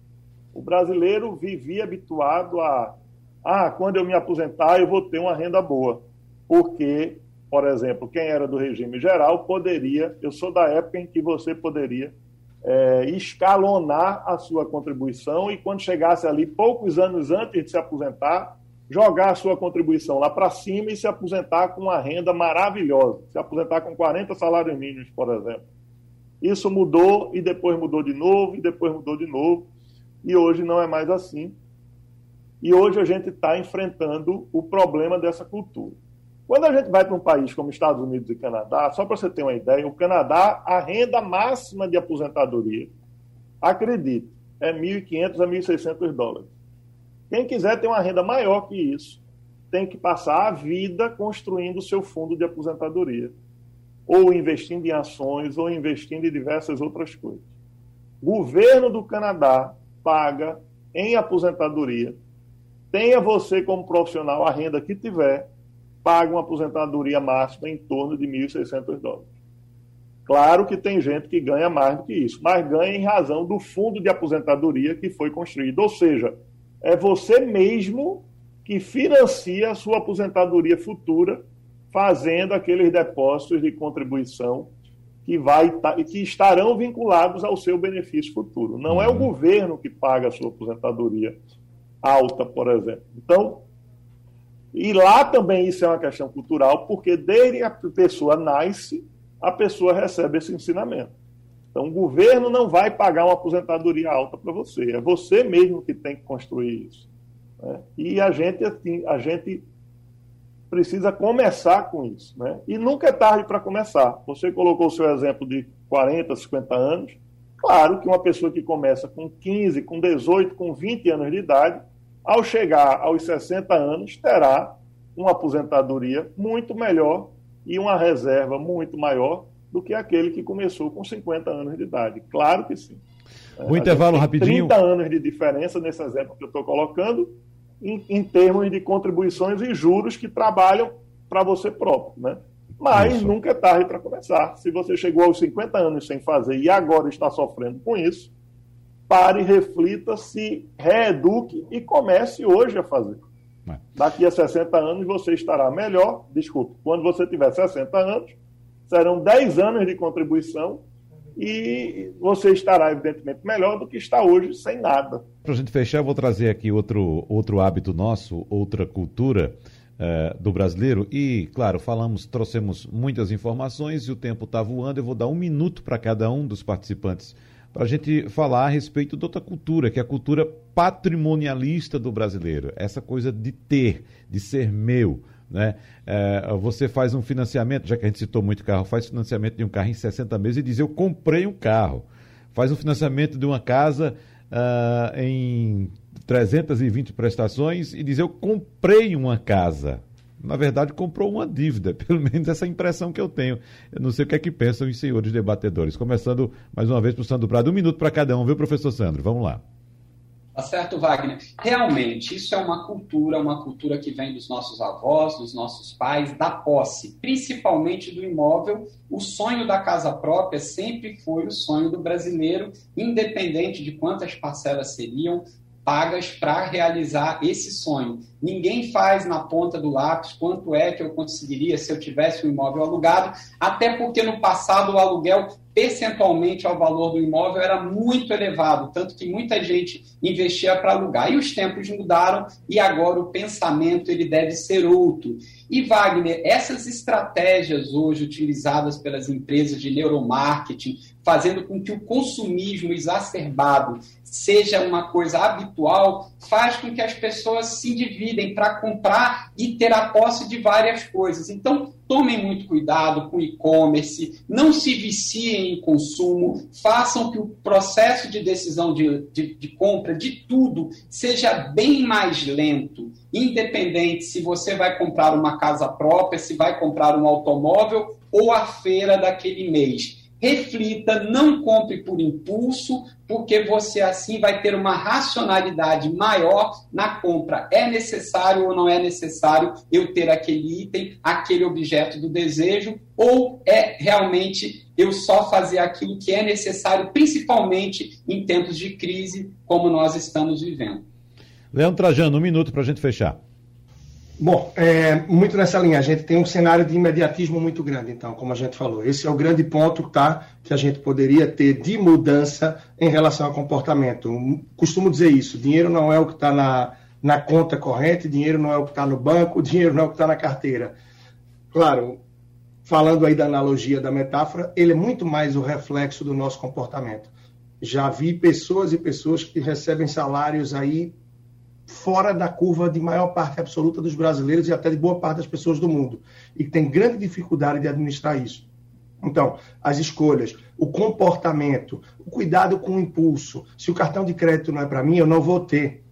O brasileiro vivia habituado a, ah, quando eu me aposentar, eu vou ter uma renda boa. Porque, por exemplo, quem era do regime geral poderia, eu sou da época em que você poderia é, escalonar a sua contribuição e quando chegasse ali poucos anos antes de se aposentar, jogar a sua contribuição lá para cima e se aposentar com uma renda maravilhosa, se aposentar com 40 salários mínimos, por exemplo. Isso mudou e depois mudou de novo e depois mudou de novo e hoje não é mais assim. E hoje a gente está enfrentando o problema dessa cultura. Quando a gente vai para um país como Estados Unidos e Canadá, só para você ter uma ideia, o Canadá, a renda máxima de aposentadoria, acredite, é 1.500 a 1.600 dólares. Quem quiser ter uma renda maior que isso, tem que passar a vida construindo o seu fundo de aposentadoria, ou investindo em ações, ou investindo em diversas outras coisas. Governo do Canadá paga em aposentadoria, tenha você como profissional a renda que tiver, paga uma aposentadoria máxima em torno de 1.600 dólares. Claro que tem gente que ganha mais do que isso, mas ganha em razão do fundo de aposentadoria que foi construído. Ou seja, é você mesmo que financia a sua aposentadoria futura, fazendo aqueles depósitos de contribuição que, vai, que estarão vinculados ao seu benefício futuro. Não é o uhum. governo que paga a sua aposentadoria alta, por exemplo. Então, e lá também isso é uma questão cultural, porque desde que a pessoa nasce, a pessoa recebe esse ensinamento. Então, o governo não vai pagar uma aposentadoria alta para você, é você mesmo que tem que construir isso. Né? E a gente, assim, a gente precisa começar com isso. Né? E nunca é tarde para começar. Você colocou o seu exemplo de 40, 50 anos. Claro que uma pessoa que começa com 15, com 18, com 20 anos de idade, ao chegar aos 60 anos, terá uma aposentadoria muito melhor e uma reserva muito maior do que aquele que começou com 50 anos de idade. Claro que sim. O intervalo rapidinho. 30 anos de diferença nesse exemplo que eu estou colocando, em, em, termos de contribuições e juros que trabalham para você próprio. Né? Mas isso. nunca é tarde para começar. Se você chegou aos 50 anos sem fazer e agora está sofrendo com isso, pare, reflita, se reeduque e comece hoje a fazer. É. Daqui a 60 anos você estará melhor. Desculpe, quando você tiver 60 anos, serão 10 anos de contribuição e você estará, evidentemente, melhor do que está hoje sem nada. Para a gente fechar, eu vou trazer aqui outro, outro hábito nosso, outra cultura uh, do brasileiro. E, claro, falamos, trouxemos muitas informações e o tempo está voando. Eu vou dar um minuto para cada um dos participantes para a gente falar a respeito de outra cultura, que é a cultura patrimonialista do brasileiro. Essa coisa de ter, de ser meu. Né? É, você faz um financiamento, já que a gente citou muito carro, faz financiamento de um carro em 60 meses e diz eu comprei um carro. Faz um financiamento de uma casa uh, em 320 prestações e diz eu comprei uma casa. Na verdade, comprou uma dívida, pelo menos essa impressão que eu tenho. Eu não sei o que é que pensam os senhores debatedores. Começando mais uma vez para o Sandro Prado, um minuto para cada um, viu, professor Sandro? Vamos lá. Tá certo, Wagner? Realmente, isso é uma cultura, uma cultura que vem dos nossos avós, dos nossos pais, da posse, principalmente do imóvel. O sonho da casa própria sempre foi o sonho do brasileiro, independente de quantas parcelas seriam pagas para realizar esse sonho. Ninguém faz na ponta do lápis quanto é que eu conseguiria se eu tivesse um imóvel alugado, até porque no passado o aluguel percentualmente ao valor do imóvel era muito elevado, tanto que muita gente investia para alugar. E os tempos mudaram e agora o pensamento ele deve ser outro. E Wagner, essas estratégias hoje utilizadas pelas empresas de neuromarketing, fazendo com que o consumismo exacerbado seja uma coisa habitual, faz com que as pessoas se dividem para comprar e ter a posse de várias coisas. Então, tomem muito cuidado com o e-commerce, não se viciem em consumo, façam que o processo de decisão de, de, de compra de tudo seja bem mais lento, independente se você vai comprar uma casa própria, se vai comprar um automóvel ou a feira daquele mês reflita, não compre por impulso, porque você assim vai ter uma racionalidade maior na compra. É necessário ou não é necessário eu ter aquele item, aquele objeto do desejo, ou é realmente eu só fazer aquilo que é necessário, principalmente em tempos de crise como nós estamos vivendo. Leandro Trajano, um minuto para a gente fechar. Bom, é, muito nessa linha, a gente tem um cenário de imediatismo muito grande, então, como a gente falou. Esse é o grande ponto tá, que a gente poderia ter de mudança em relação ao comportamento. Costumo dizer isso: dinheiro não é o que está na, na conta corrente, dinheiro não é o que está no banco, dinheiro não é o que está na carteira. Claro, falando aí da analogia da metáfora, ele é muito mais o reflexo do nosso comportamento. Já vi pessoas e pessoas que recebem salários aí fora da curva de maior parte absoluta dos brasileiros e até de boa parte das pessoas do mundo, e tem grande dificuldade de administrar isso. Então, as escolhas, o comportamento, o cuidado com o impulso. Se o cartão de crédito não é para mim, eu não vou ter.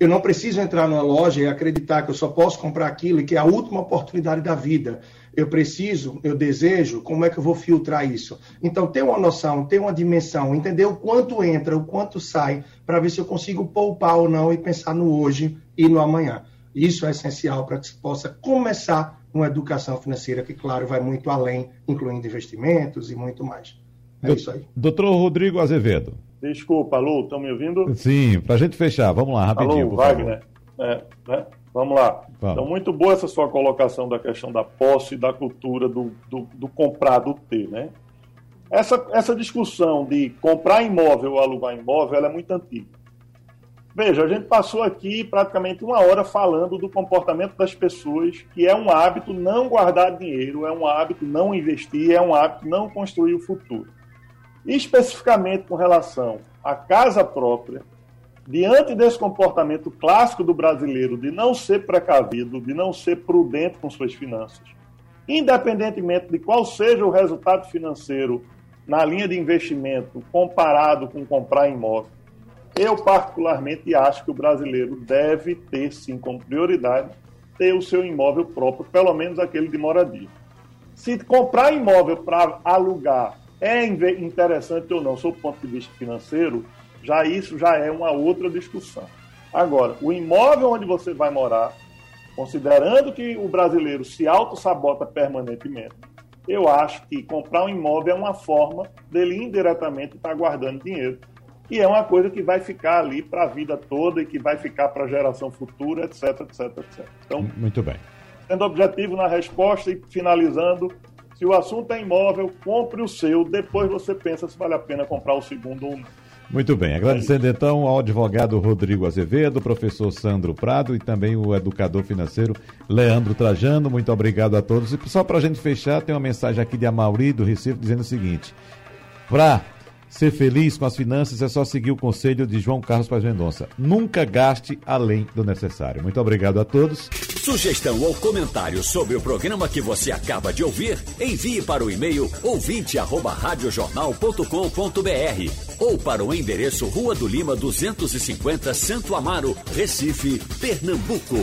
Eu não preciso entrar numa loja e acreditar que eu só posso comprar aquilo e que é a última oportunidade da vida eu preciso, eu desejo, como é que eu vou filtrar isso? Então, ter uma noção, ter uma dimensão, entender o quanto entra, o quanto sai, para ver se eu consigo poupar ou não e pensar no hoje e no amanhã. Isso é essencial para que se possa começar uma educação financeira que, claro, vai muito além, incluindo investimentos e muito mais. É isso aí. Doutor Rodrigo Azevedo. Desculpa, alô, estão me ouvindo? Sim, para a gente fechar, vamos lá, rapidinho, alô, Wagner. É, né? Vamos lá. Vamos. Então, muito boa essa sua colocação da questão da posse da cultura do, do, do comprar, do ter, né? Essa, essa discussão de comprar imóvel ou alugar imóvel, ela é muito antiga. Veja, a gente passou aqui praticamente uma hora falando do comportamento das pessoas, que é um hábito não guardar dinheiro, é um hábito não investir, é um hábito não construir o futuro. E especificamente com relação à casa própria, diante desse comportamento clássico do brasileiro de não ser precavido, de não ser prudente com suas finanças, independentemente de qual seja o resultado financeiro na linha de investimento comparado com comprar imóvel, eu particularmente acho que o brasileiro deve ter sim como prioridade ter o seu imóvel próprio, pelo menos aquele de moradia. Se comprar imóvel para alugar é interessante ou não, sob o ponto de vista financeiro, já isso já é uma outra discussão. Agora, o imóvel onde você vai morar, considerando que o brasileiro se auto-sabota permanentemente, eu acho que comprar um imóvel é uma forma dele indiretamente estar guardando dinheiro. E é uma coisa que vai ficar ali para a vida toda e que vai ficar para a geração futura, etc, etc, etc. Então, muito bem. Sendo objetivo na resposta e finalizando, se o assunto é imóvel, compre o seu, depois você pensa se vale a pena comprar o segundo ou não. Muito bem, agradecendo então ao advogado Rodrigo Azevedo, professor Sandro Prado e também o educador financeiro Leandro Trajano. Muito obrigado a todos. E só para a gente fechar, tem uma mensagem aqui de Amauri do Recife dizendo o seguinte: para ser feliz com as finanças é só seguir o conselho de João Carlos Paz Mendonça. Nunca gaste além do necessário. Muito obrigado a todos. Sugestão ou comentário sobre o programa que você acaba de ouvir, envie para o e-mail ouvinte@radiojornal.com.br ou para o endereço Rua do Lima 250, Santo Amaro, Recife, Pernambuco.